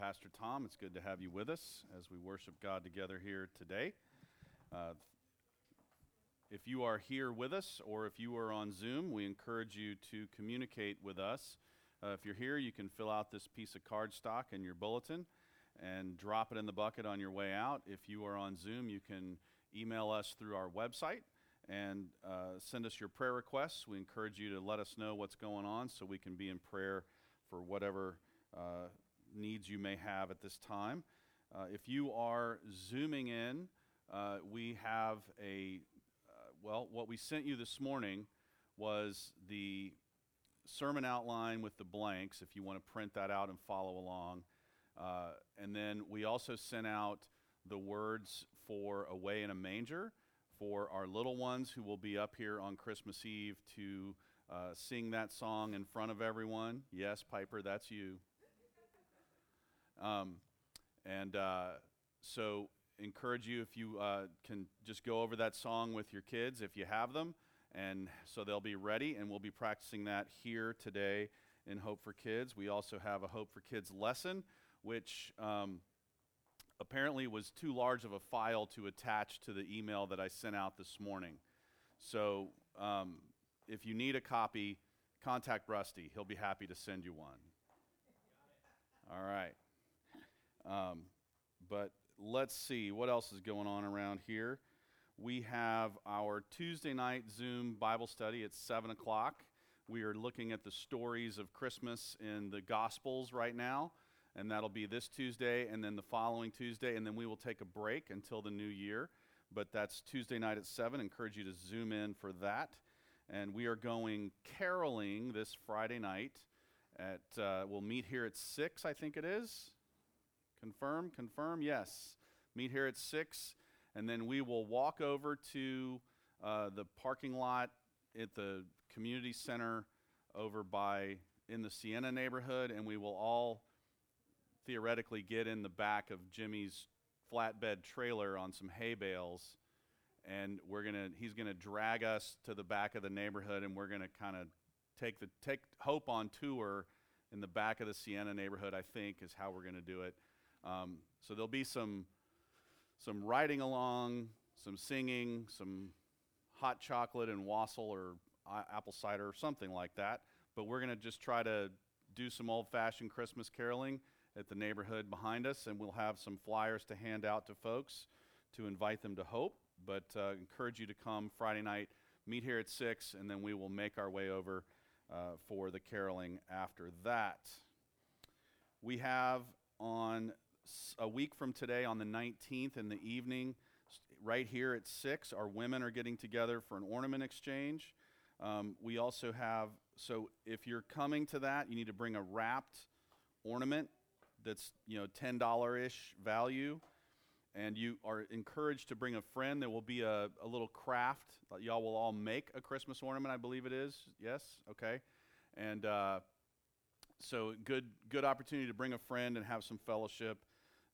Pastor Tom. It's good to have you with us as we worship God together here today. Uh, if you are here with us or if you are on Zoom, we encourage you to communicate with us. Uh, if you're here, you can fill out this piece of cardstock in your bulletin and drop it in the bucket on your way out. If you are on Zoom, you can email us through our website and uh, send us your prayer requests. We encourage you to let us know what's going on so we can be in prayer for whatever uh, needs you may have at this time. Uh, if you are zooming in, uh, we have a, uh, well, what we sent you this morning was the sermon outline with the blanks, if you want to print that out and follow along. Uh, and then we also sent out the words for Away in a Manger for our little ones who will be up here on Christmas Eve to uh, sing that song in front of everyone. Yes, Piper, that's you. Um, and uh, so, encourage you if you uh, can just go over that song with your kids if you have them, and so they'll be ready. And we'll be practicing that here today in Hope for Kids. We also have a Hope for Kids lesson, which um, apparently was too large of a file to attach to the email that I sent out this morning. So, um, if you need a copy, contact Rusty. He'll be happy to send you one. All right. Um, but let's see what else is going on around here. We have our Tuesday night Zoom Bible study at 7 o'clock. We are looking at the stories of Christmas in the Gospels right now, and that'll be this Tuesday and then the following Tuesday, and then we will take a break until the new year. But that's Tuesday night at 7. Encourage you to zoom in for that. And we are going caroling this Friday night. At, uh, we'll meet here at 6, I think it is. Confirm, confirm, yes. Meet here at 6, and then we will walk over to uh, the parking lot at the community center over by in the Sienna neighborhood, and we will all theoretically get in the back of Jimmy's flatbed trailer on some hay bales and we're gonna he's gonna drag us to the back of the neighborhood and we're gonna kind of take the take hope on tour in the back of the sienna neighborhood i think is how we're gonna do it um, so there'll be some some riding along, some singing, some hot chocolate and wassail or apple cider or something like that. But we're going to just try to do some old-fashioned Christmas caroling at the neighborhood behind us, and we'll have some flyers to hand out to folks to invite them to Hope. But uh, encourage you to come Friday night, meet here at six, and then we will make our way over uh, for the caroling after that. We have on a week from today, on the 19th in the evening, right here at 6, our women are getting together for an ornament exchange. Um, we also have, so if you're coming to that, you need to bring a wrapped ornament that's, you know, $10 ish value. And you are encouraged to bring a friend. There will be a, a little craft. Y'all will all make a Christmas ornament, I believe it is. Yes? Okay. And uh, so good, good opportunity to bring a friend and have some fellowship.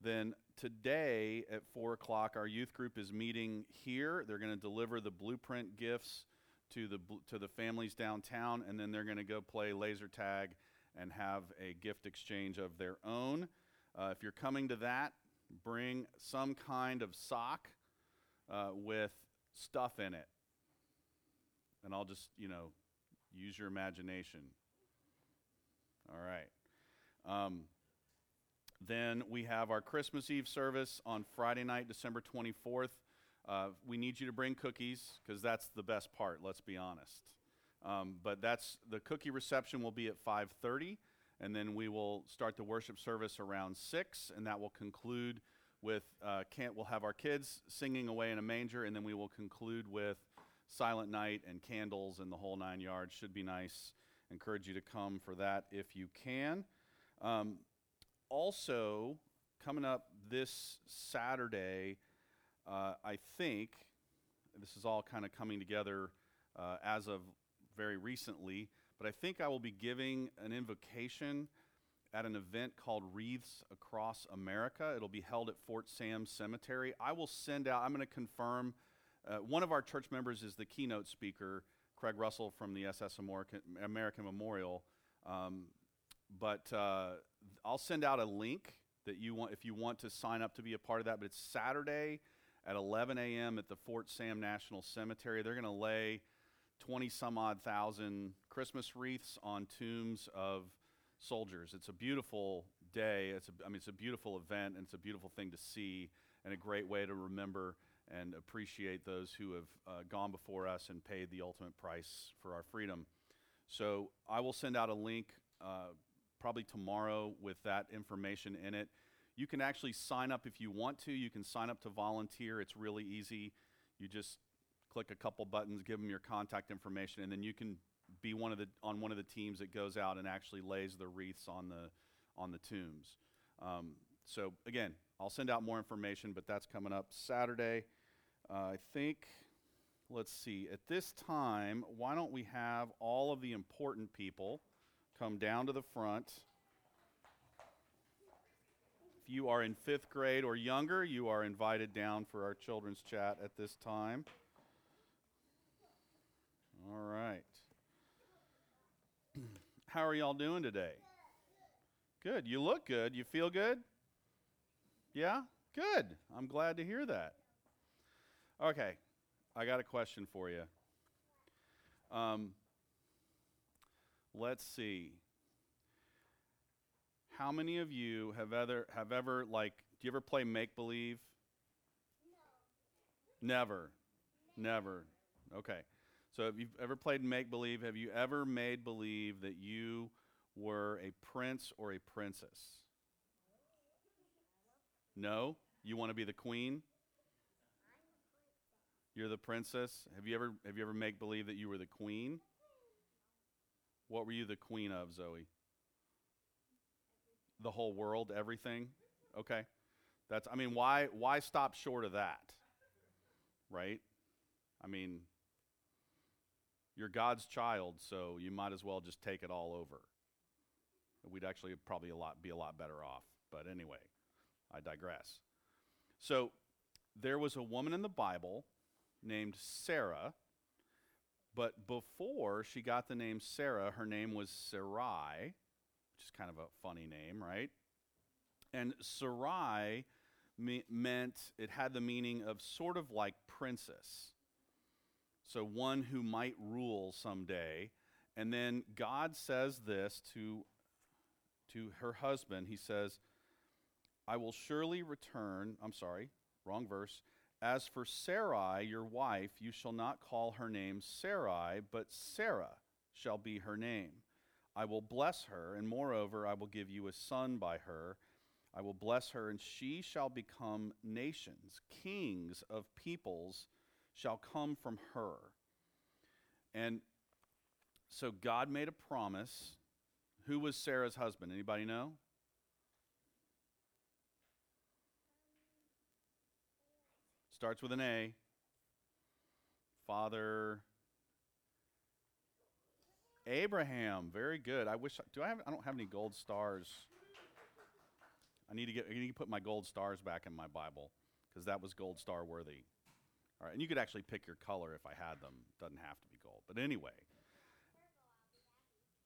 Then today at 4 o'clock, our youth group is meeting here. They're going to deliver the blueprint gifts to the, to the families downtown, and then they're going to go play laser tag and have a gift exchange of their own. Uh, if you're coming to that, bring some kind of sock uh, with stuff in it. And I'll just, you know, use your imagination. All right. Um, then we have our Christmas Eve service on Friday night, December 24th. Uh, we need you to bring cookies because that's the best part. Let's be honest. Um, but that's the cookie reception will be at 5:30, and then we will start the worship service around six, and that will conclude with uh, can't. We'll have our kids singing away in a manger, and then we will conclude with silent night and candles and the whole nine yards. Should be nice. Encourage you to come for that if you can. Um, also, coming up this Saturday, uh, I think, this is all kind of coming together uh, as of very recently, but I think I will be giving an invocation at an event called Wreaths Across America. It'll be held at Fort Sam Cemetery. I will send out, I'm going to confirm, uh, one of our church members is the keynote speaker, Craig Russell from the SS American, Memorial. Um, but uh, I'll send out a link that you want if you want to sign up to be a part of that. But it's Saturday at 11 a.m. at the Fort Sam National Cemetery. They're going to lay 20 some odd thousand Christmas wreaths on tombs of soldiers. It's a beautiful day. It's a, I mean, it's a beautiful event, and it's a beautiful thing to see, and a great way to remember and appreciate those who have uh, gone before us and paid the ultimate price for our freedom. So I will send out a link uh, probably tomorrow with that information in it. You can actually sign up if you want to. You can sign up to volunteer. It's really easy. You just click a couple buttons, give them your contact information, and then you can be one of the on one of the teams that goes out and actually lays the wreaths on the on the tombs. Um, so again, I'll send out more information, but that's coming up Saturday. Uh, I think. Let's see. At this time, why don't we have all of the important people come down to the front? If you are in fifth grade or younger, you are invited down for our children's chat at this time. All right. How are y'all doing today? Good. You look good. You feel good? Yeah? Good. I'm glad to hear that. Okay. I got a question for you. Um, let's see. How many of you have ever have ever like do you ever play make believe? No. Never. Never. Okay. So if you've ever played make believe, have you ever made believe that you were a prince or a princess? No? You want to be the queen? You're the princess. Have you ever have you ever make believe that you were the queen? What were you the queen of, Zoe? The whole world, everything? Okay. That's I mean, why why stop short of that? Right? I mean, you're God's child, so you might as well just take it all over. We'd actually probably a lot be a lot better off. But anyway, I digress. So there was a woman in the Bible named Sarah. But before she got the name Sarah, her name was Sarai, which is kind of a funny name, right? And Sarai me- meant, it had the meaning of sort of like princess. So one who might rule someday. And then God says this to, to her husband. He says, I will surely return. I'm sorry, wrong verse. As for Sarai, your wife, you shall not call her name Sarai, but Sarah shall be her name. I will bless her, and moreover, I will give you a son by her. I will bless her, and she shall become nations. Kings of peoples shall come from her. And so God made a promise. Who was Sarah's husband? Anybody know? Starts with an A. Father Abraham. Very good. I wish. Do I have? I don't have any gold stars. I need to get. I need to put my gold stars back in my Bible because that was gold star worthy. All right, and you could actually pick your color if I had them. Doesn't have to be gold. But anyway,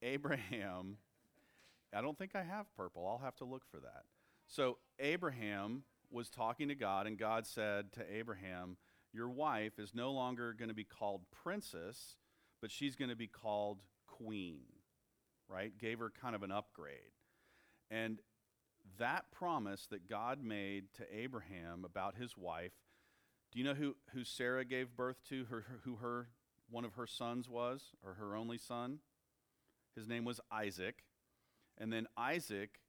Abraham. I don't think I have purple. I'll have to look for that. So Abraham was talking to God, and God said to Abraham, Your wife is no longer going to be called princess, but she's going to be called queen, right? Gave her kind of an upgrade. And that promise that God made to Abraham about his wife, do you know who, who Sarah gave birth to, her, who her, one of her sons was, or her only son? His name was Isaac. And then Isaac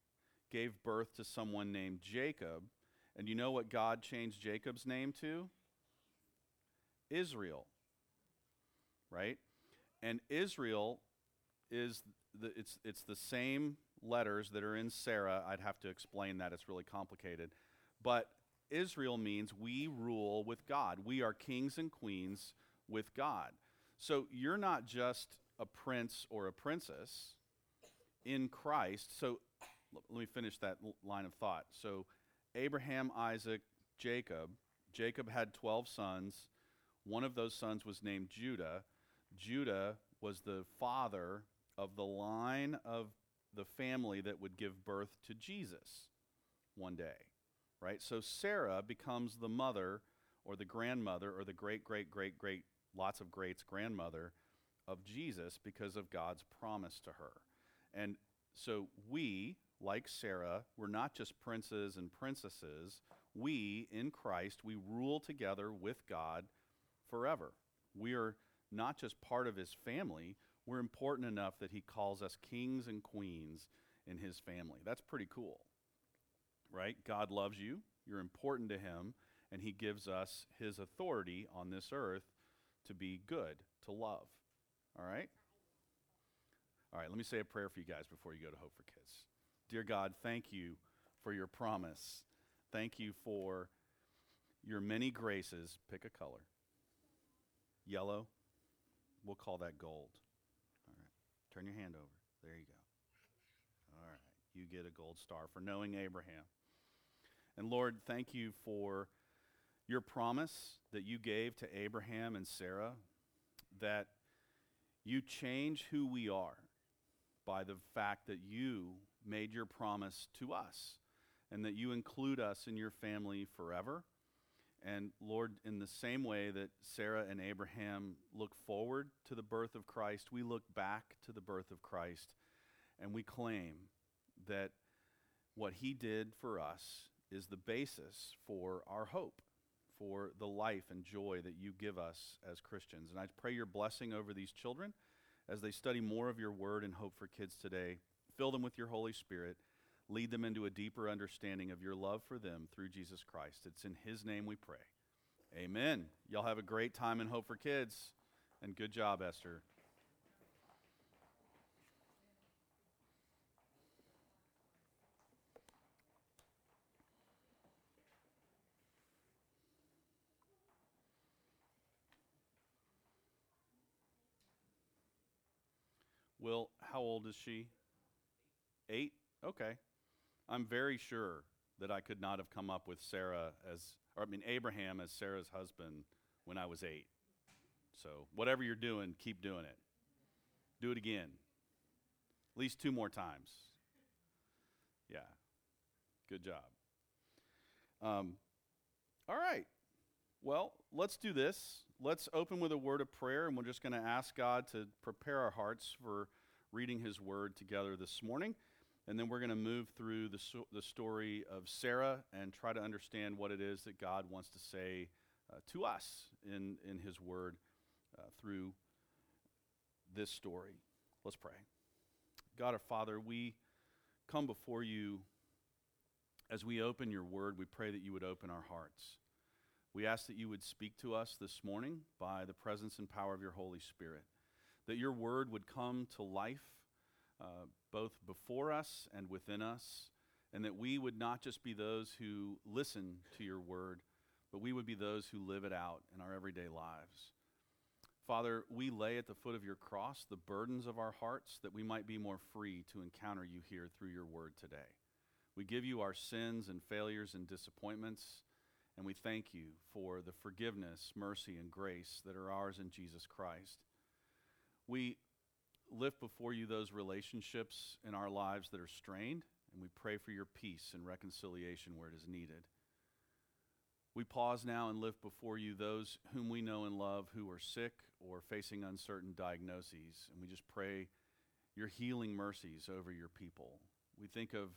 gave birth to someone named Jacob, and you know what God changed Jacob's name to? Israel. Right? And Israel is the, it's, it's the same letters that are in Sarah. I'd have to explain that, it's really complicated. But Israel means we rule with God. We are kings and queens with God. So you're not just a prince or a princess in Christ. So let me finish that line of thought. So Abraham, Isaac, Jacob. Jacob had 12 sons. One of those sons was named Judah. Judah was the father of the line of the family that would give birth to Jesus, one day, right? So Sarah becomes the mother or the grandmother or the great, great, great, great, lots of greats grandmother of Jesus because of God's promise to her. And so we, like Sarah, we're not just princes and princesses. We, in Christ, we rule together with God forever. We are not just part of his family, we're important enough that he calls us kings and queens in his family. That's pretty cool, right? God loves you, you're important to him, and he gives us his authority on this earth to be good, to love. All right? All right, let me say a prayer for you guys before you go to Hope for Kids. Dear God, thank you for your promise. Thank you for your many graces. Pick a color. Yellow, we'll call that gold. All right, turn your hand over. There you go. All right, you get a gold star for knowing Abraham. And Lord, thank you for your promise that you gave to Abraham and Sarah that you change who we are by the fact that you made your promise to us and that you include us in your family forever. And Lord, in the same way that Sarah and Abraham look forward to the birth of Christ, we look back to the birth of Christ and we claim that what he did for us is the basis for our hope, for the life and joy that you give us as Christians. And I pray your blessing over these children as they study more of your word and hope for kids today. Fill them with your Holy Spirit. Lead them into a deeper understanding of your love for them through Jesus Christ. It's in his name we pray. Amen. Y'all have a great time in Hope for Kids. And good job, Esther. Will, how old is she? Eight? Okay. I'm very sure that I could not have come up with Sarah as, or I mean, Abraham as Sarah's husband when I was eight. So, whatever you're doing, keep doing it. Do it again. At least two more times. Yeah. Good job. Um, all right. Well, let's do this. Let's open with a word of prayer, and we're just going to ask God to prepare our hearts for reading His word together this morning. And then we're going to move through the, so- the story of Sarah and try to understand what it is that God wants to say uh, to us in, in His word uh, through this story. Let's pray. God our Father, we come before you as we open your word. We pray that you would open our hearts. We ask that you would speak to us this morning by the presence and power of your Holy Spirit, that your word would come to life uh, both before us and within us, and that we would not just be those who listen to your word, but we would be those who live it out in our everyday lives. Father, we lay at the foot of your cross the burdens of our hearts that we might be more free to encounter you here through your word today. We give you our sins and failures and disappointments. And we thank you for the forgiveness, mercy, and grace that are ours in Jesus Christ. We lift before you those relationships in our lives that are strained, and we pray for your peace and reconciliation where it is needed. We pause now and lift before you those whom we know and love who are sick or facing uncertain diagnoses, and we just pray your healing mercies over your people. We think of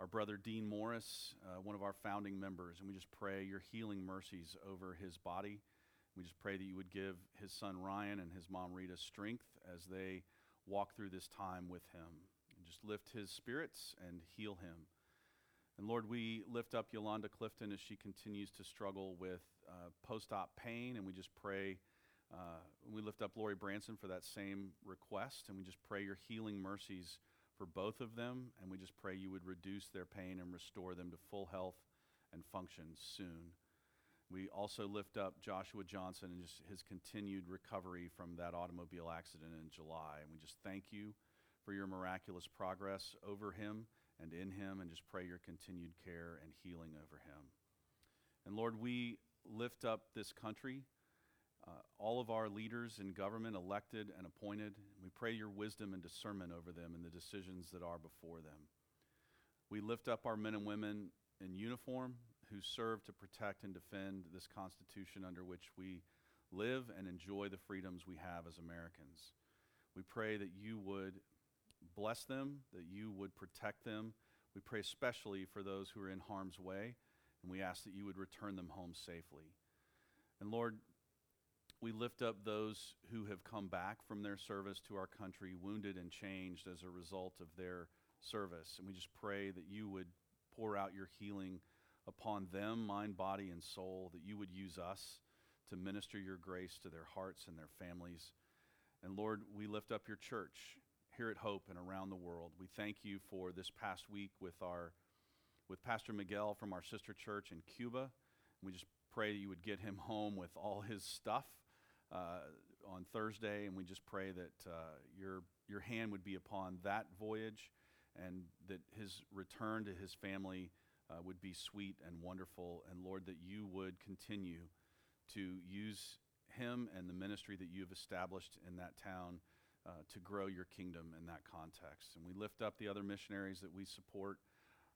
our brother Dean Morris, uh, one of our founding members, and we just pray your healing mercies over his body. We just pray that you would give his son Ryan and his mom Rita strength as they walk through this time with him. And just lift his spirits and heal him. And Lord, we lift up Yolanda Clifton as she continues to struggle with uh, post op pain, and we just pray. Uh, we lift up Lori Branson for that same request, and we just pray your healing mercies for both of them, and we just pray you would reduce their pain and restore them to full health and function soon. We also lift up Joshua Johnson and just his continued recovery from that automobile accident in July. And we just thank you for your miraculous progress over him and in him, and just pray your continued care and healing over him. And Lord, we lift up this country uh, all of our leaders in government, elected and appointed. We pray your wisdom and discernment over them and the decisions that are before them. We lift up our men and women in uniform who serve to protect and defend this Constitution under which we live and enjoy the freedoms we have as Americans. We pray that you would bless them, that you would protect them. We pray especially for those who are in harm's way, and we ask that you would return them home safely. And Lord, we lift up those who have come back from their service to our country, wounded and changed as a result of their service. And we just pray that you would pour out your healing upon them, mind, body, and soul, that you would use us to minister your grace to their hearts and their families. And Lord, we lift up your church here at Hope and around the world. We thank you for this past week with our with Pastor Miguel from our sister church in Cuba. We just pray that you would get him home with all his stuff uh, on Thursday, and we just pray that uh, your your hand would be upon that voyage, and that his return to his family uh, would be sweet and wonderful. And Lord, that you would continue to use him and the ministry that you have established in that town uh, to grow your kingdom in that context. And we lift up the other missionaries that we support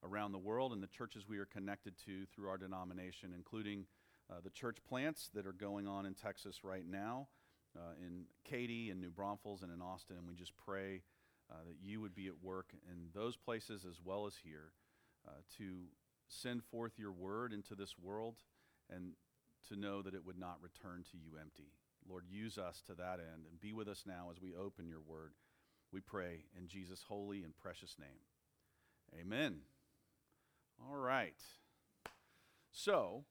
around the world and the churches we are connected to through our denomination, including uh, the church plants that are going on in Texas right now, uh, in Katy, in New Braunfels, and in Austin. And we just pray uh, that you would be at work in those places as well as here uh, to send forth your word into this world and to know that it would not return to you empty. Lord, use us to that end and be with us now as we open your word. We pray in Jesus' holy and precious name. Amen. All right. So,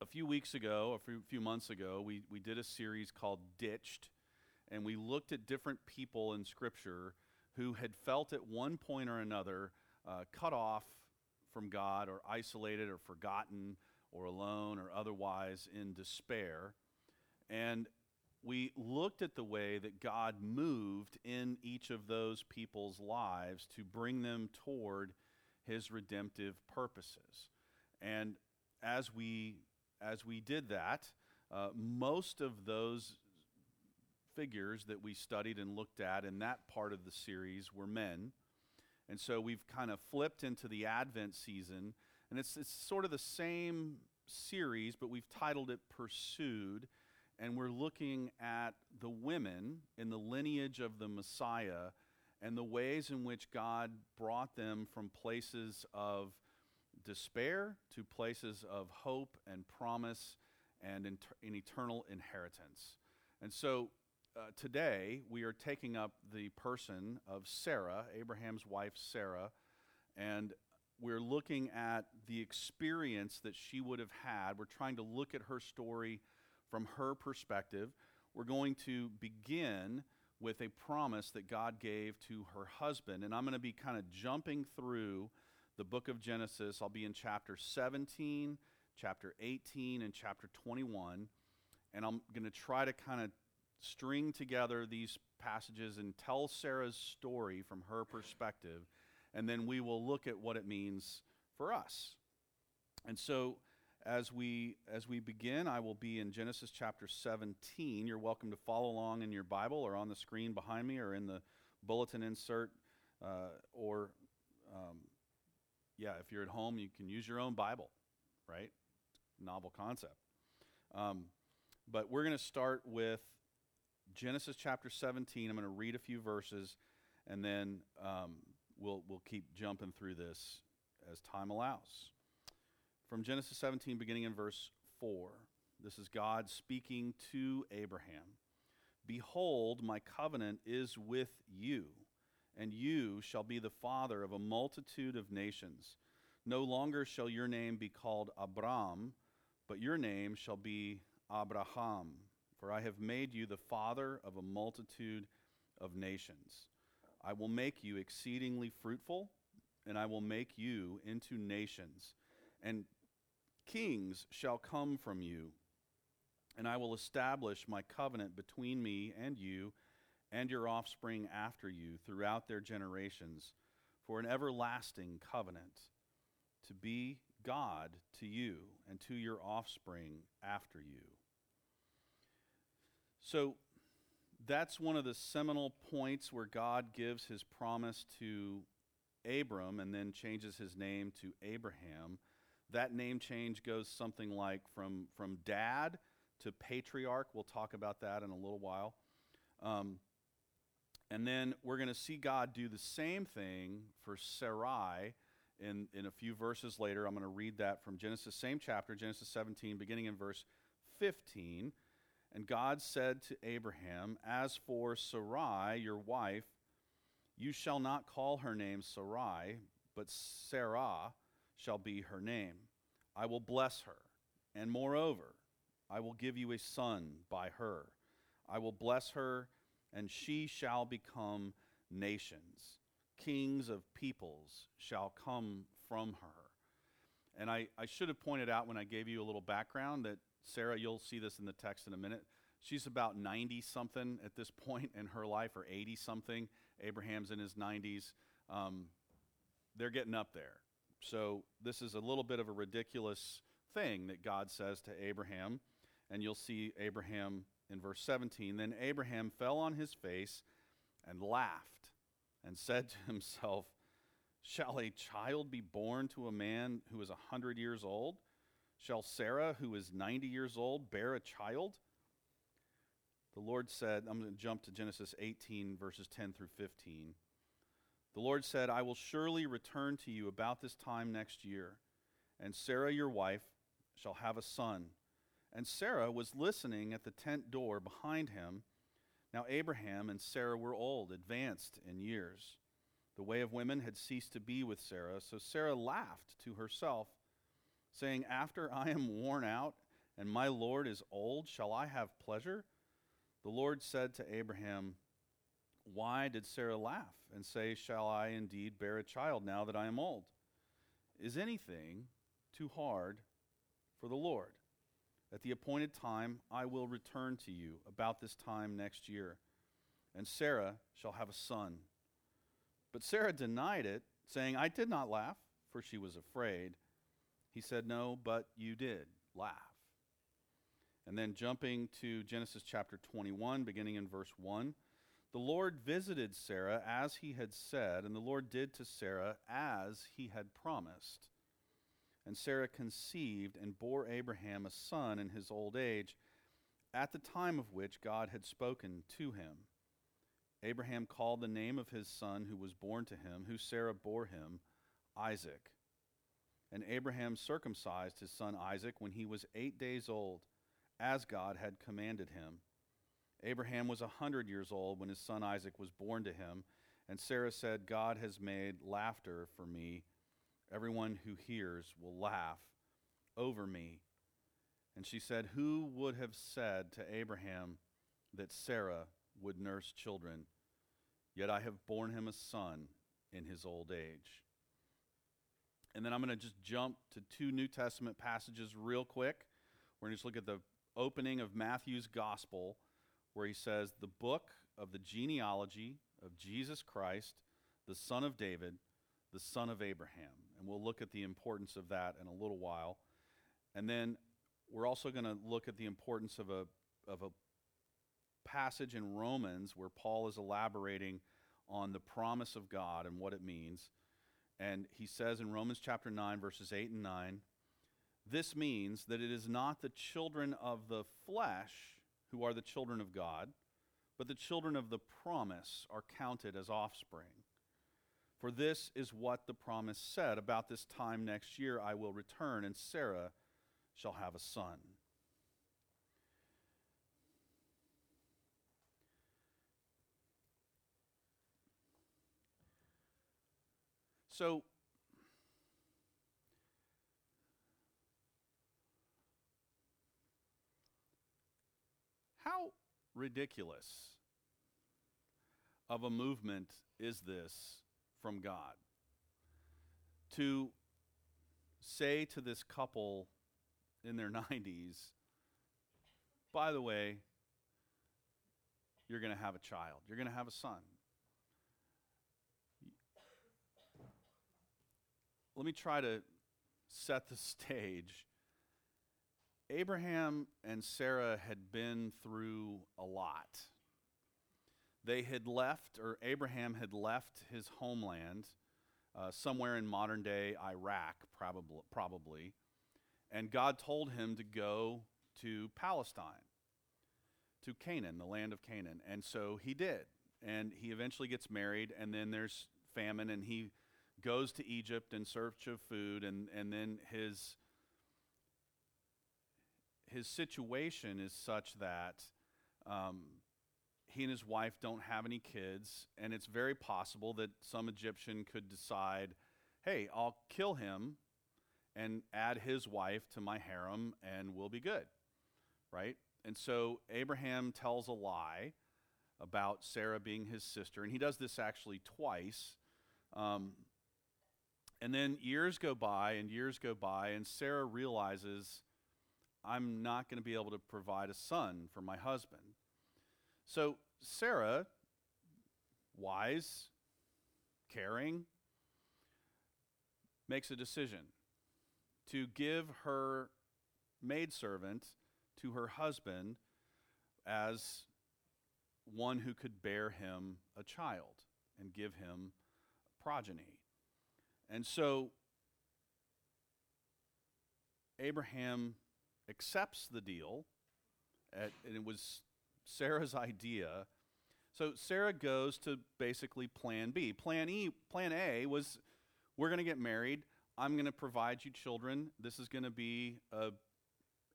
a few weeks ago, a few, months ago, we, we did a series called Ditched, and we looked at different people in Scripture who had felt at one point or another uh, cut off from God or isolated or forgotten or alone or otherwise in despair. And we looked at the way that God moved in each of those people's lives to bring them toward his redemptive purposes. And as we as we did that, uh, most of those figures that we studied and looked at in that part of the series were men. And so we've kind of flipped into the Advent season, and it's, it's sort of the same series, but we've titled it Pursued, and we're looking at the women in the lineage of the Messiah and the ways in which God brought them from places of despair to places of hope and promise and an eternal inheritance. And so uh, today we are taking up the person of Sarah, Abraham's wife Sarah, and we're looking at the experience that she would have had. We're trying to look at her story from her perspective. We're going to begin with a promise that God gave to her husband. And I'm going to be kind of jumping through the book of Genesis. I'll be in chapter 17, chapter 18, and chapter 21. And I'm going to try to kind of string together these passages and tell Sarah's story from her perspective. And then we will look at what it means for us. And so as we as we begin i will be in genesis chapter 17 you're welcome to follow along in your bible or on the screen behind me or in the bulletin insert uh, or um, yeah if you're at home you can use your own bible right novel concept um, but we're going to start with genesis chapter 17 i'm going to read a few verses and then um, we'll, we'll keep jumping through this as time allows from Genesis 17, beginning in verse 4. This is God speaking to Abraham. Behold, my covenant is with you, and you shall be the father of a multitude of nations. No longer shall your name be called Abram, but your name shall be Abraham, for I have made you the father of a multitude of nations. I will make you exceedingly fruitful, and I will make you into nations, and Kings shall come from you, and I will establish my covenant between me and you and your offspring after you throughout their generations for an everlasting covenant to be God to you and to your offspring after you. So that's one of the seminal points where God gives his promise to Abram and then changes his name to Abraham, that name change goes something like from, from dad to patriarch. We'll talk about that in a little while. Um, and then we're going to see God do the same thing for Sarai in, in a few verses later. I'm going to read that from Genesis, same chapter, Genesis 17, beginning in verse 15. And God said to Abraham, As for Sarai, your wife, you shall not call her name Sarai, but Sarah shall be her name. I will bless her, and moreover, I will give you a son by her. I will bless her, and she shall become nations. Kings of peoples shall come from her. And I, I should have pointed out when I gave you a little background that Sarah, you'll see this in the text in a minute. She's about 90 something at this point in her life, or 80 something. Abraham's in his 90s. Um, they're getting up there. So, this is a little bit of a ridiculous thing that God says to Abraham. And you'll see Abraham in verse 17. Then Abraham fell on his face and laughed and said to himself, Shall a child be born to a man who is a hundred years old? Shall Sarah, who is 90 years old, bear a child? The Lord said, I'm going to jump to Genesis 18, verses 10 through 15. The Lord said, I will surely return to you about this time next year, and Sarah, your wife, shall have a son. And Sarah was listening at the tent door behind him. Now Abraham and Sarah were old, advanced in years. The way of women had ceased to be with Sarah, so Sarah laughed to herself, saying, After I am worn out and my Lord is old, shall I have pleasure? The Lord said to Abraham, Why did Sarah laugh and say, Shall I indeed bear a child now that I am old? Is anything too hard for the Lord? At the appointed time, I will return to you about this time next year, and Sarah shall have a son. But Sarah denied it, saying, I did not laugh, for she was afraid. He said, No, but you did laugh. And then jumping to Genesis chapter 21, beginning in verse 1. The Lord visited Sarah as he had said, and the Lord did to Sarah as he had promised. And Sarah conceived and bore Abraham a son in his old age, at the time of which God had spoken to him. Abraham called the name of his son who was born to him, who Sarah bore him, Isaac. And Abraham circumcised his son Isaac when he was eight days old, as God had commanded him. Abraham was a hundred years old when his son Isaac was born to him, and Sarah said, God has made laughter for me Everyone who hears will laugh over me. And she said, Who would have said to Abraham that Sarah would nurse children? Yet I have borne him a son in his old age. And then I'm going to just jump to two New Testament passages real quick. We're going to just look at the opening of Matthew's gospel, where he says, The book of the genealogy of Jesus Christ, the son of David, the son of Abraham and we'll look at the importance of that in a little while. And then we're also going to look at the importance of a, of a passage in Romans where Paul is elaborating on the promise of God and what it means. And he says in Romans chapter 9, verses 8 and 9, this means that it is not the children of the flesh who are the children of God, but the children of the promise are counted as offspring. For this is what the promise said About this time next year I will return, and Sarah shall have a son. So, how ridiculous of a movement is this from God. To say to this couple in their 90s, by the way, you're going to have a child, you're going to have a son. Let me try to set the stage. Abraham and Sarah had been through a lot they had left, or Abraham had left his homeland. uh, somewhere in modern day Iraq, probably, probably. And God told him to go to Palestine, to Canaan, the land of Canaan. And so he did. And he eventually gets married, and then there's famine, and he goes to Egypt in search of food, and, and then his, his situation is such that um, he and his wife don't have any kids, and it's very possible that some Egyptian could decide, hey, I'll kill him and add his wife to my harem, and we'll be good, right? And so Abraham tells a lie about Sarah being his sister, and he does this actually twice. Um, and then years go by, and years go by, and Sarah realizes, I'm not going to be able to provide a son for my husband. So Sarah, wise, caring, makes a decision to give her maidservant to her husband as one who could bear him a child and give him progeny. And so Abraham accepts the deal, at, and it was Sarah's idea. So Sarah goes to basically plan B. Plan E, plan A was we're going to get married. I'm going to provide you children. This is going to be a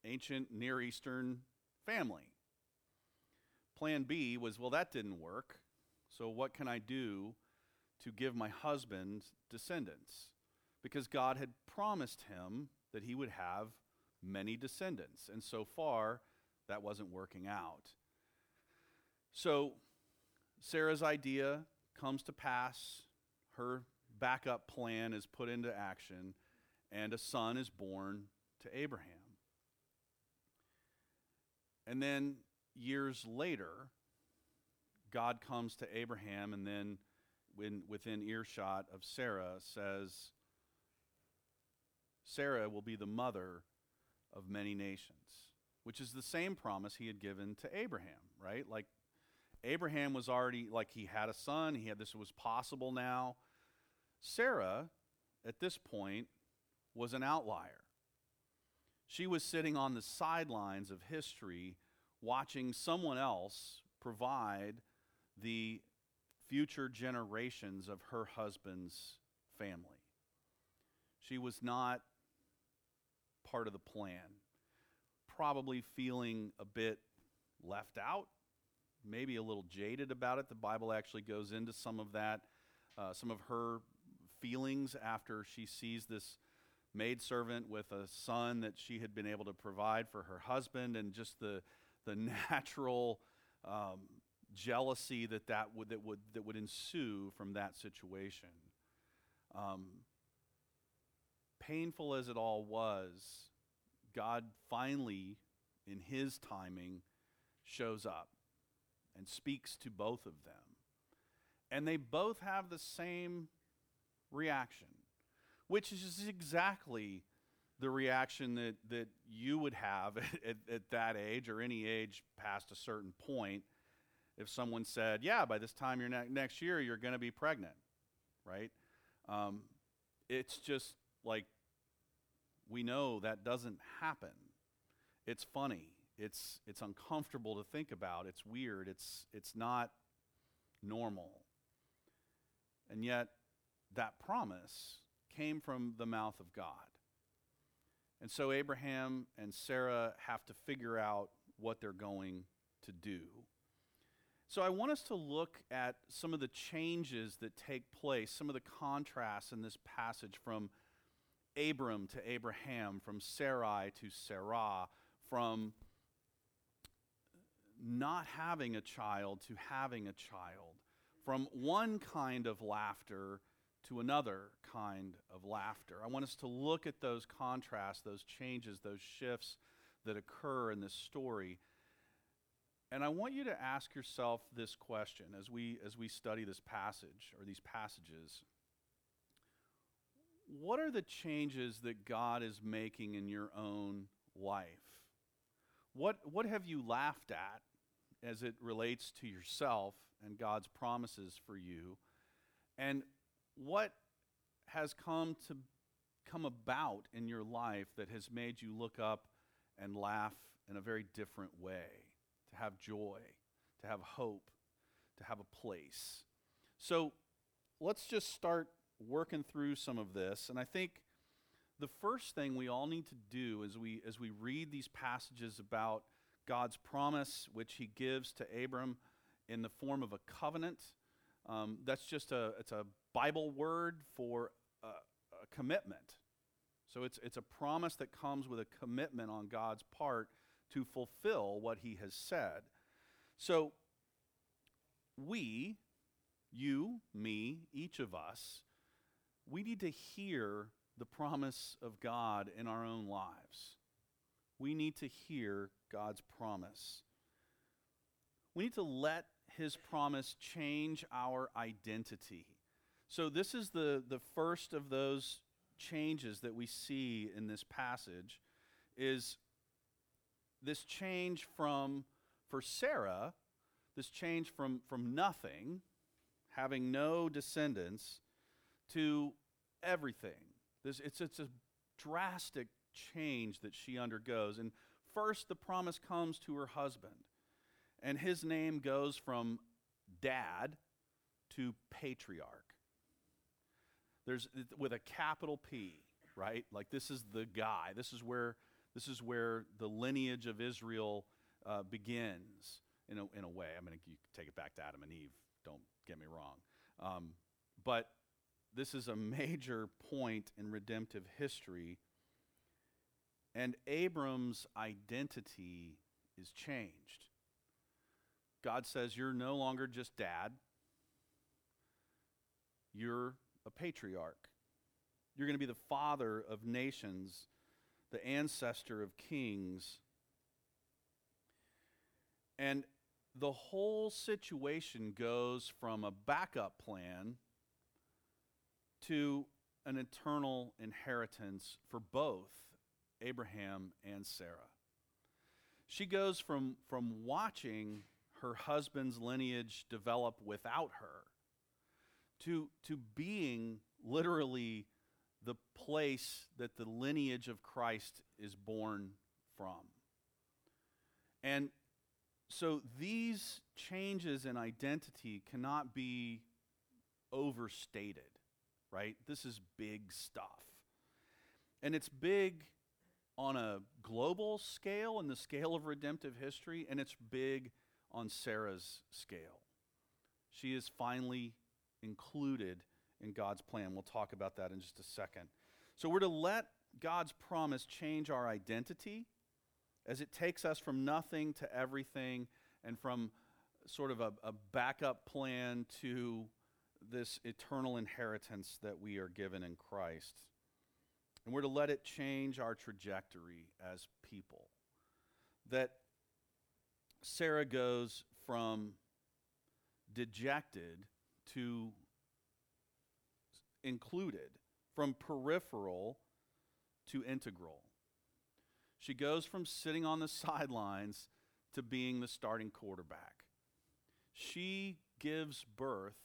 ancient Near Eastern family. Plan B was well that didn't work. So what can I do to give my husband descendants? Because God had promised him that he would have many descendants. And so far that wasn't working out. So Sarah's idea comes to pass. Her backup plan is put into action, and a son is born to Abraham. And then years later, God comes to Abraham and then when, within earshot of Sarah says, Sarah will be the mother of many nations, which is the same promise he had given to Abraham, right? Like Abraham was already, like, he had a son, he had this was possible now. Sarah, at this point, was an outlier. She was sitting on the sidelines of history, watching someone else provide the future generations of her husband's family. She was not part of the plan, probably feeling a bit left out maybe a little jaded about it. The Bible actually goes into some of that, uh, some of her feelings after she sees this maidservant with a son that she had been able to provide for her husband, and just the the natural um, jealousy that that would that would that would ensue from that situation. Um, painful as it all was, God finally, in His timing, shows up and speaks to both of them. And they both have the same reaction, which is exactly the reaction that, that you would have at, at, that age or any age past a certain point if someone said, Yeah, by this time you're ne- next year, you're going to be pregnant, right? Um, it's just like we know that doesn't happen. It's funny it's, it's uncomfortable to think about. It's weird. It's, it's not normal. And yet, that promise came from the mouth of God. And so, Abraham and Sarah have to figure out what they're going to do. So, I want us to look at some of the changes that take place, some of the contrasts in this passage from Abram to Abraham, from Sarai to Sarah, from not having a child to having a child, from one kind of laughter to another kind of laughter. I want us to look at those contrasts, those changes, those shifts that occur in this story. And I want you to ask yourself this question as we as we study this passage or these passages. What are the changes that God is making in your own life? What what have you laughed at as it relates to yourself and God's promises for you? And what has come to come about in your life that has made you look up and laugh in a very different way, to have joy, to have hope, to have a place. So let's just start working through some of this. And I think the first thing we all need to do as we, as we read these passages about God's promise, which he gives to Abram in the form of a covenant, um, that's just a, it's a Bible word for a, a commitment. So it's, it's a promise that comes with a commitment on God's part to fulfill what he has said. So we, you, me, each of us, we need to hear the promise of God in our own lives. We need to hear God's promise. We need to let his promise change our identity. So, this is the, the first of those changes that we see in this passage is this change from, for Sarah, this change from, from nothing, having no descendants, to everything. This, it's, it's a drastic change that she undergoes. And first, the promise comes to her husband, and his name goes from dad to patriarch. There's with a capital P, right? Like this is the guy. This is where this is where the lineage of Israel uh, begins. In a, in a way, I mean, you take it back to Adam and Eve. Don't get me wrong, um, but this is a major point in redemptive history. And Abram's identity is changed. God says, You're no longer just dad, you're a patriarch. You're going to be the father of nations, the ancestor of kings. And the whole situation goes from a backup plan to an eternal inheritance for both Abraham and Sarah. She goes from, from watching her husband's lineage develop without her to, to being literally the place that the lineage of Christ is born from. And so these changes in identity cannot be overstated, right? This is big stuff. And it's big on a global scale, in the scale of redemptive history, and it's big on Sarah's scale. She is finally included in God's plan. We'll talk about that in just a second. So we're to let God's promise change our identity as it takes us from nothing to everything and from sort of a, a backup plan to this eternal inheritance that we are given in Christ. And we're to let it change our trajectory as people. That Sarah goes from dejected to included, from peripheral to integral. She goes from sitting on the sidelines to being the starting quarterback. She gives birth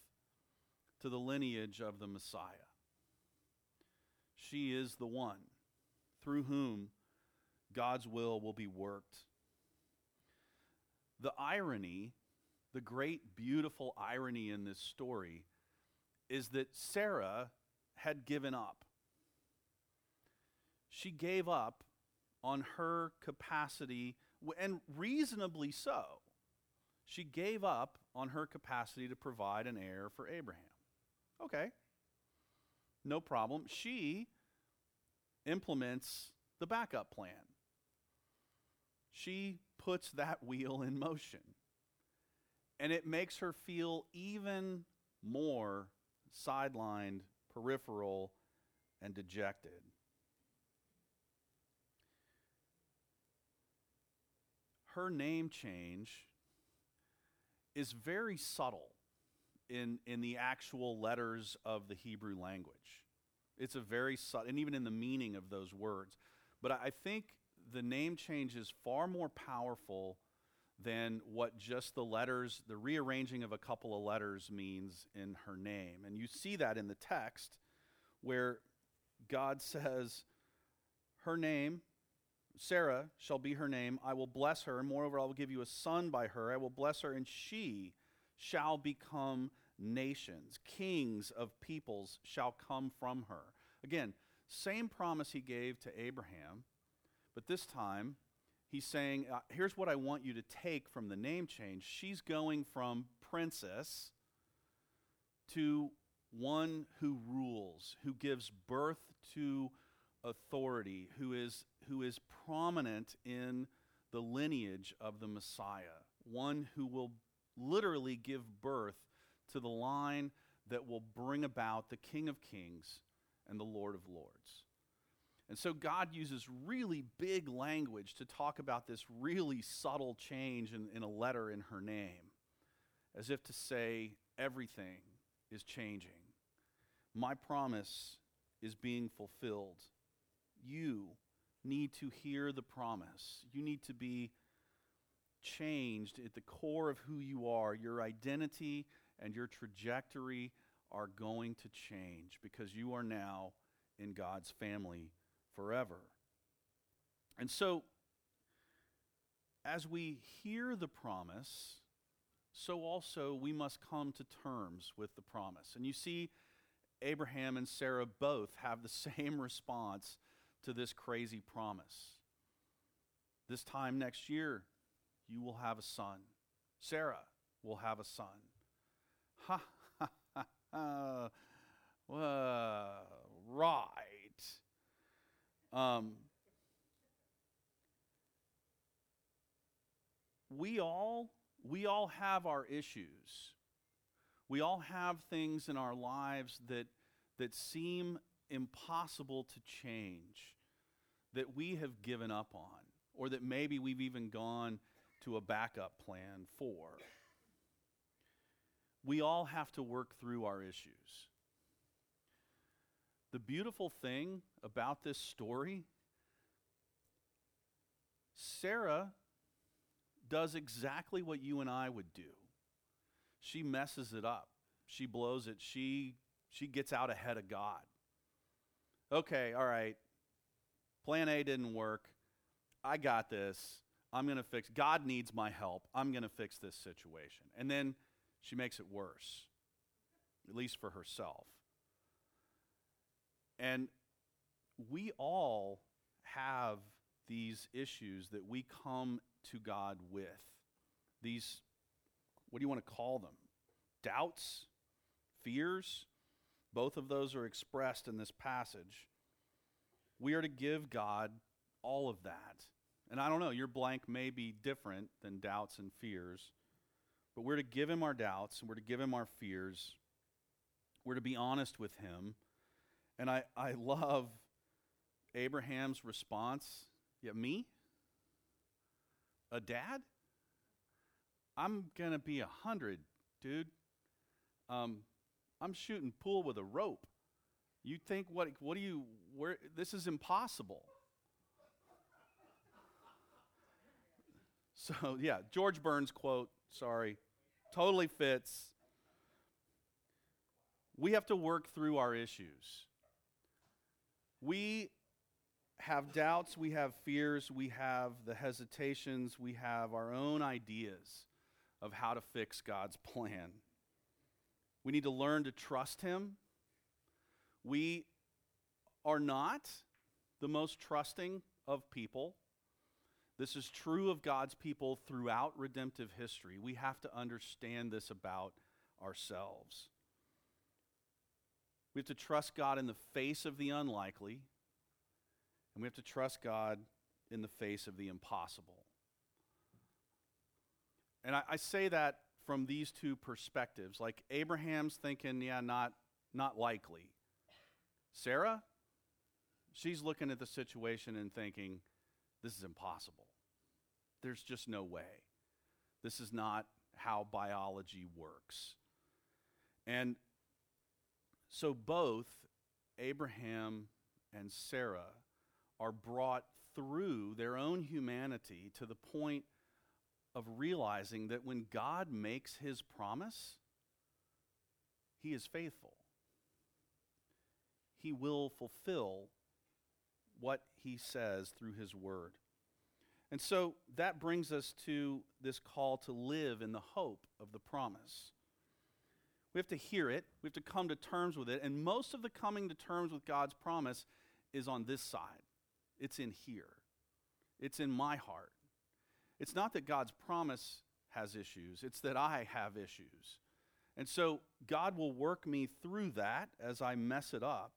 to the lineage of the Messiah. She is the one through whom God's will will be worked. The irony the great, beautiful irony in this story is that Sarah had given up. She gave up on her capacity, and reasonably so. She gave up on her capacity to provide an heir for Abraham. Okay, no problem. She implements the backup plan. She puts that wheel in motion. And it makes her feel even more sidelined, peripheral, and dejected. Her name change is very subtle in, in the actual letters of the Hebrew language. It's a very subtle, and even in the meaning of those words. But I think the name change is far more powerful than what just the letters, the rearranging of a couple of letters means in her name. And you see that in the text where God says, Her name, Sarah, shall be her name. I will bless her, and moreover, I will give you a son by her. I will bless her, and she shall become nations. Kings of peoples shall come from her. Again, same promise he gave to Abraham, but this time he's saying, uh, Here's what I want you to take from the name change. She's going from princess to one who rules, who gives birth to authority, who is, who is prominent in the lineage of the Messiah, one who will literally give birth to the line that will bring about the King of Kings and the Lord of Lords. And so God uses really big language to talk about this really subtle change in, in a letter in her name, as if to say, everything is changing. My promise is being fulfilled. You need to hear the promise. You need to be changed at the core of who you are. Your identity and your trajectory are going to change because you are now in God's family forever. And so, as we hear the promise, so also we must come to terms with the promise. And you see, Abraham and Sarah both have the same response to this crazy promise. This time next year, you will have a son. Sarah will have a son. Ha, ha, ha, ha. Uh, right. Um, we all we all have our issues. We all have things in our lives that that seem impossible to change, that we have given up on, or that maybe we've even gone to a backup plan for. We all have to work through our issues. The beautiful thing about this story Sarah does exactly what you and I would do. She messes it up. She blows it. She she gets out ahead of God. Okay, all right. Plan A didn't work. I got this. I'm going to fix God needs my help. I'm going to fix this situation. And then she makes it worse. At least for herself. And we all have these issues that we come to God with. These, what do you want to call them? Doubts, fears. Both of those are expressed in this passage. We are to give God all of that. And I don't know, your blank may be different than doubts and fears, but we're to give Him our doubts and we're to give Him our fears. We're to be honest with Him and I, I love Abraham's response. Yeah, me? A dad? I'm going to be a hundred, dude. Um, I'm shooting pool with a rope. You think what, what do you, where, this is impossible. So, yeah, George Burns quote, sorry, totally fits. We have to work through our issues. We have doubts, we have fears, we have the hesitations, we have our own ideas of how to fix God's plan. We need to learn to trust Him. We are not the most trusting of people. This is true of God's people throughout redemptive history. We have to understand this about ourselves. We have to trust God in the face of the unlikely, and we have to trust God in the face of the impossible. And I, I say that from these two perspectives. Like Abraham's thinking, yeah, not, not likely. Sarah, she's looking at the situation and thinking, this is impossible. There's just no way. This is not how biology works. And so both Abraham and Sarah are brought through their own humanity to the point of realizing that when God makes his promise, he is faithful. he will fulfill what he says through his word. And so that brings us to this call to live in the hope of the promise. We have to hear it, we have to come to terms with it, and most of the coming to terms with God's promise is on this side. It's in here, it's in my heart. It's not that God's promise has issues, it's that I have issues. And so God will work me through that as I mess it up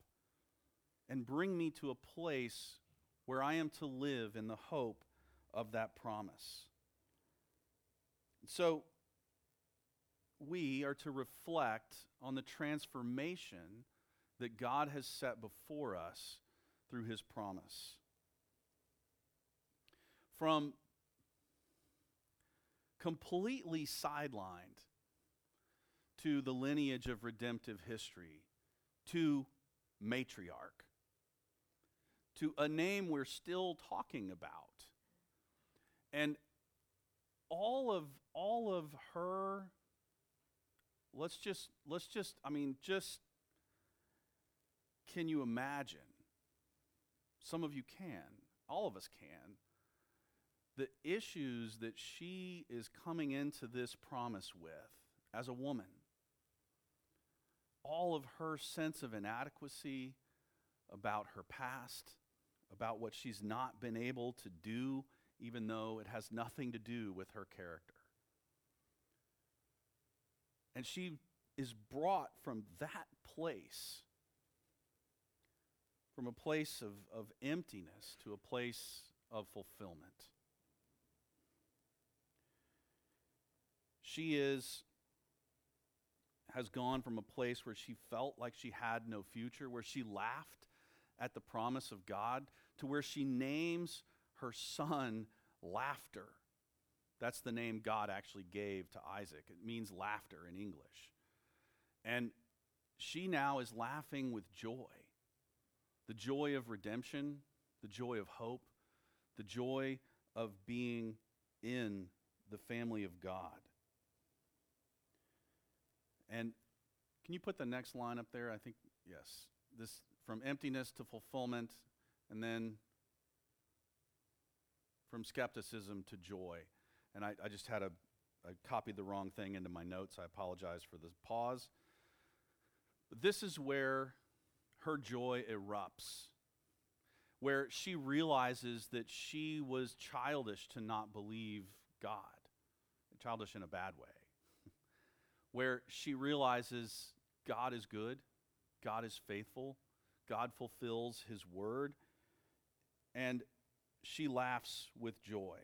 and bring me to a place where I am to live in the hope of that promise. So we are to reflect on the transformation that God has set before us through his promise. From completely sidelined to the lineage of redemptive history, to matriarch, to a name we're still talking about. And all of all of her let's just let's just I mean just can you imagine? Some of you can. All of us can. The issues that she is coming into this promise with as a woman all of her sense of inadequacy about her past, about what she's not been able to do, even though it has nothing to do with her character. And she is brought from that place, from a place of, of emptiness to a place of fulfillment. She is has gone from a place where she felt like she had no future, where she laughed at the promise of God, to where she names her son laughter. That's the name God actually gave to Isaac. It means laughter in English. And she now is laughing with joy the joy of redemption, the joy of hope, the joy of being in the family of God. And can you put the next line up there? I think, yes. This from emptiness to fulfillment, and then from skepticism to joy. And I, I just had a, I copied the wrong thing into my notes. I apologize for the pause. This is where her joy erupts, where she realizes that she was childish to not believe God, childish in a bad way where she realizes God is good, God is faithful, God fulfills his word, and she laughs with joy.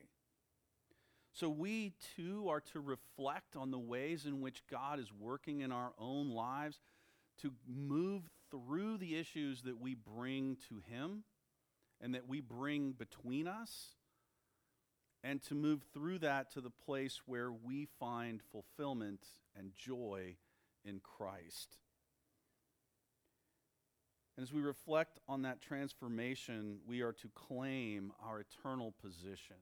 So we too are to reflect on the ways in which God is working in our own lives to move through the issues that we bring to Him and that we bring between us and to move through that to the place where we find fulfillment and joy in Christ. And as we reflect on that transformation, we are to claim our eternal position.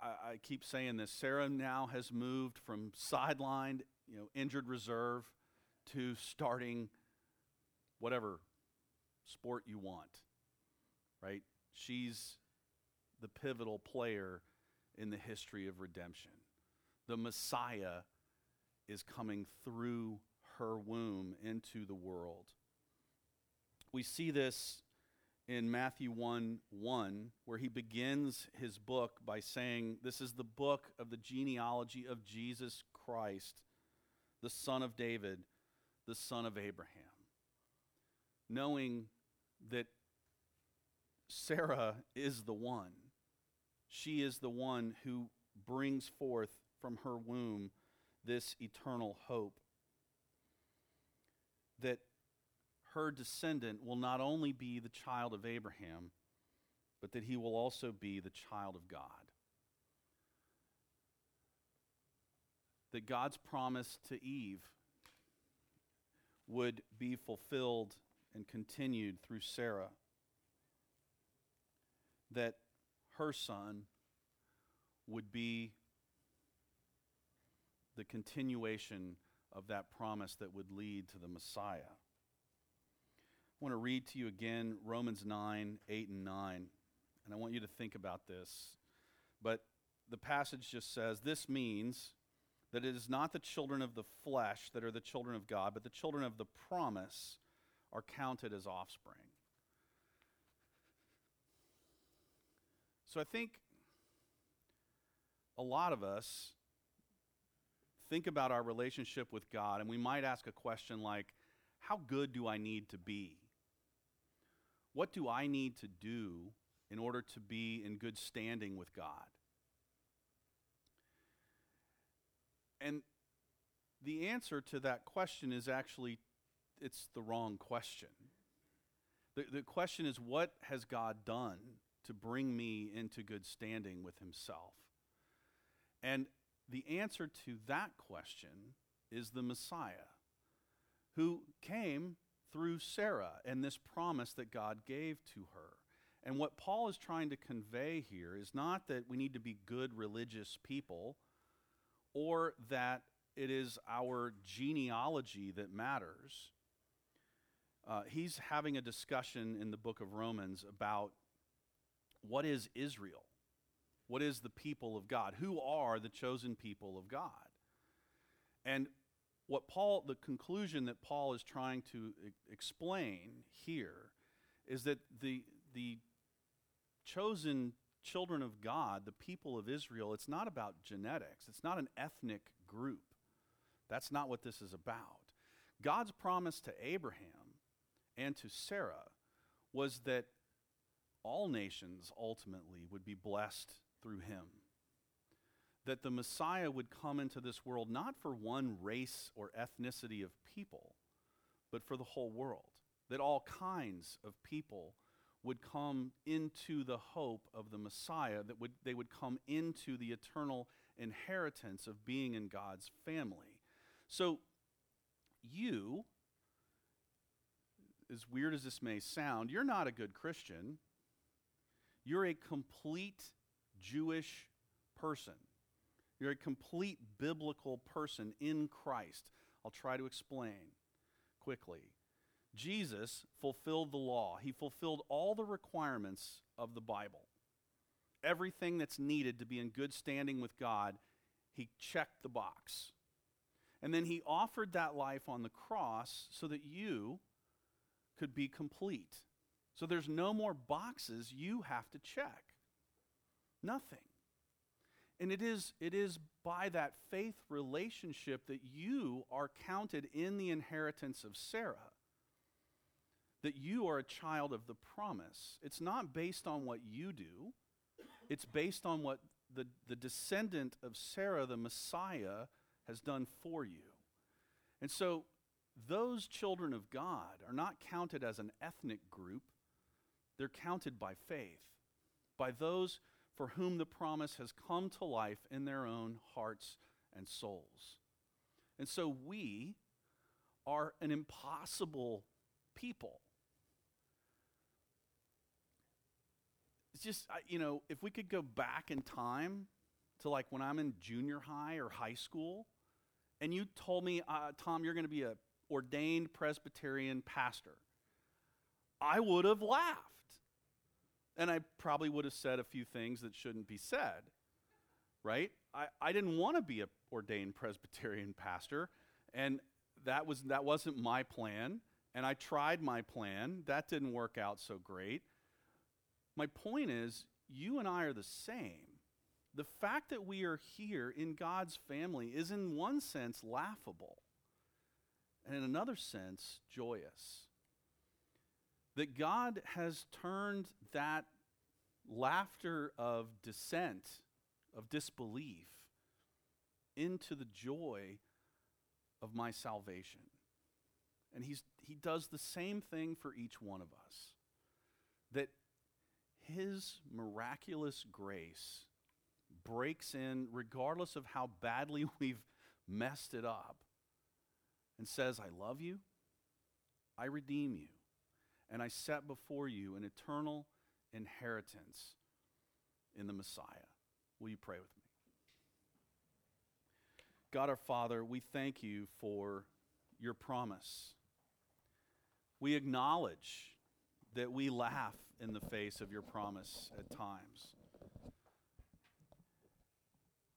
I, I, keep saying this. Sarah now has moved from sidelined, you know, injured reserve to starting whatever sport you want, right? She's the pivotal player in the history of redemption. The Messiah is coming through her womb into the world. We see this in Matthew 1 1, where he begins his book by saying, This is the book of the genealogy of Jesus Christ, the son of David, the son of Abraham. Knowing that Sarah is the one she is the one who brings forth from her womb this eternal hope. That her descendant will not only be the child of Abraham, but that he will also be the child of God. That God's promise to Eve would be fulfilled and continued through Sarah. That her son would be the continuation of that promise that would lead to the Messiah. I want to read to you again Romans 9, 8, and 9. And I want you to think about this. But the passage just says this means that it is not the children of the flesh that are the children of God, but the children of the promise are counted as offspring. So I think a lot of us think about our relationship with God, and we might ask a question like, How good do I need to be? What do I need to do in order to be in good standing with God? And the answer to that question is actually it's the wrong question. The, the question is what has God done to bring me into good standing with himself? And the answer to that question is the Messiah, who came through Sarah and this promise that God gave to her. And what Paul is trying to convey here is not that we need to be good religious people or that it is our genealogy that matters. Uh, he's having a discussion in the book of Romans about what is Israel? What is the people of God? Who are the chosen people of God? And what Paul, the conclusion that Paul is trying to e- explain here is that the, the chosen children of God, the people of Israel, it's not about genetics, it's not an ethnic group. That's not what this is about. God's promise to Abraham and to Sarah was that all nations ultimately would be blessed through him. That the Messiah would come into this world not for one race or ethnicity of people, but for the whole world. That all kinds of people would come into the hope of the Messiah, that would, they would come into the eternal inheritance of being in God's family. So, you, as weird as this may sound, you're not a good Christian. You're a complete Jewish person. You're a complete biblical person in Christ. I'll try to explain quickly. Jesus fulfilled the law, he fulfilled all the requirements of the Bible. Everything that's needed to be in good standing with God, he checked the box. And then he offered that life on the cross so that you could be complete. So there's no more boxes you have to check. Nothing. And it is, it is by that faith relationship that you are counted in the inheritance of Sarah, that you are a child of the promise. It's not based on what you do, it's based on what the, the descendant of Sarah, the Messiah, has done for you. And so those children of God are not counted as an ethnic group, they're counted by faith, by those for whom the promise has come to life in their own hearts and souls. And so we are an impossible people. It's just, you know, if we could go back in time to like when I'm in junior high or high school, and you told me, uh, Tom, you're going to be a ordained Presbyterian pastor, I would have laughed. And I probably would have said a few things that shouldn't be said, right? I, I didn't want to be an ordained Presbyterian pastor, and that, was, that wasn't my plan. And I tried my plan. That didn't work out so great. My point is, you and I are the same. The fact that we are here in God's family is, in one sense, laughable, and in another sense, joyous that God has turned that laughter of dissent, of disbelief, into the joy of my salvation. And he's, he does the same thing for each one of us. That his miraculous grace breaks in, regardless of how badly we've messed it up, and says, I love you, I redeem you and I set before you an eternal inheritance in the Messiah. Will you pray with me? God our Father, we thank you for your promise. We acknowledge that we laugh in the face of your promise at times.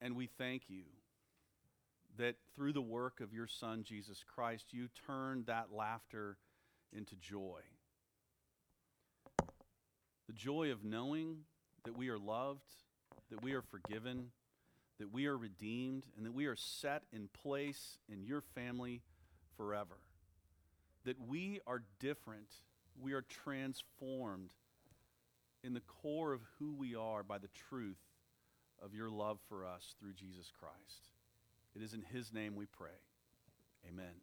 And we thank you that through the work of your Son, Jesus Christ, you turned that laughter into joy. The joy of knowing that we are loved, that we are forgiven, that we are redeemed, and that we are set in place in your family forever. That we are different, we are transformed in the core of who we are by the truth of your love for us through Jesus Christ. It is in his name we pray. Amen.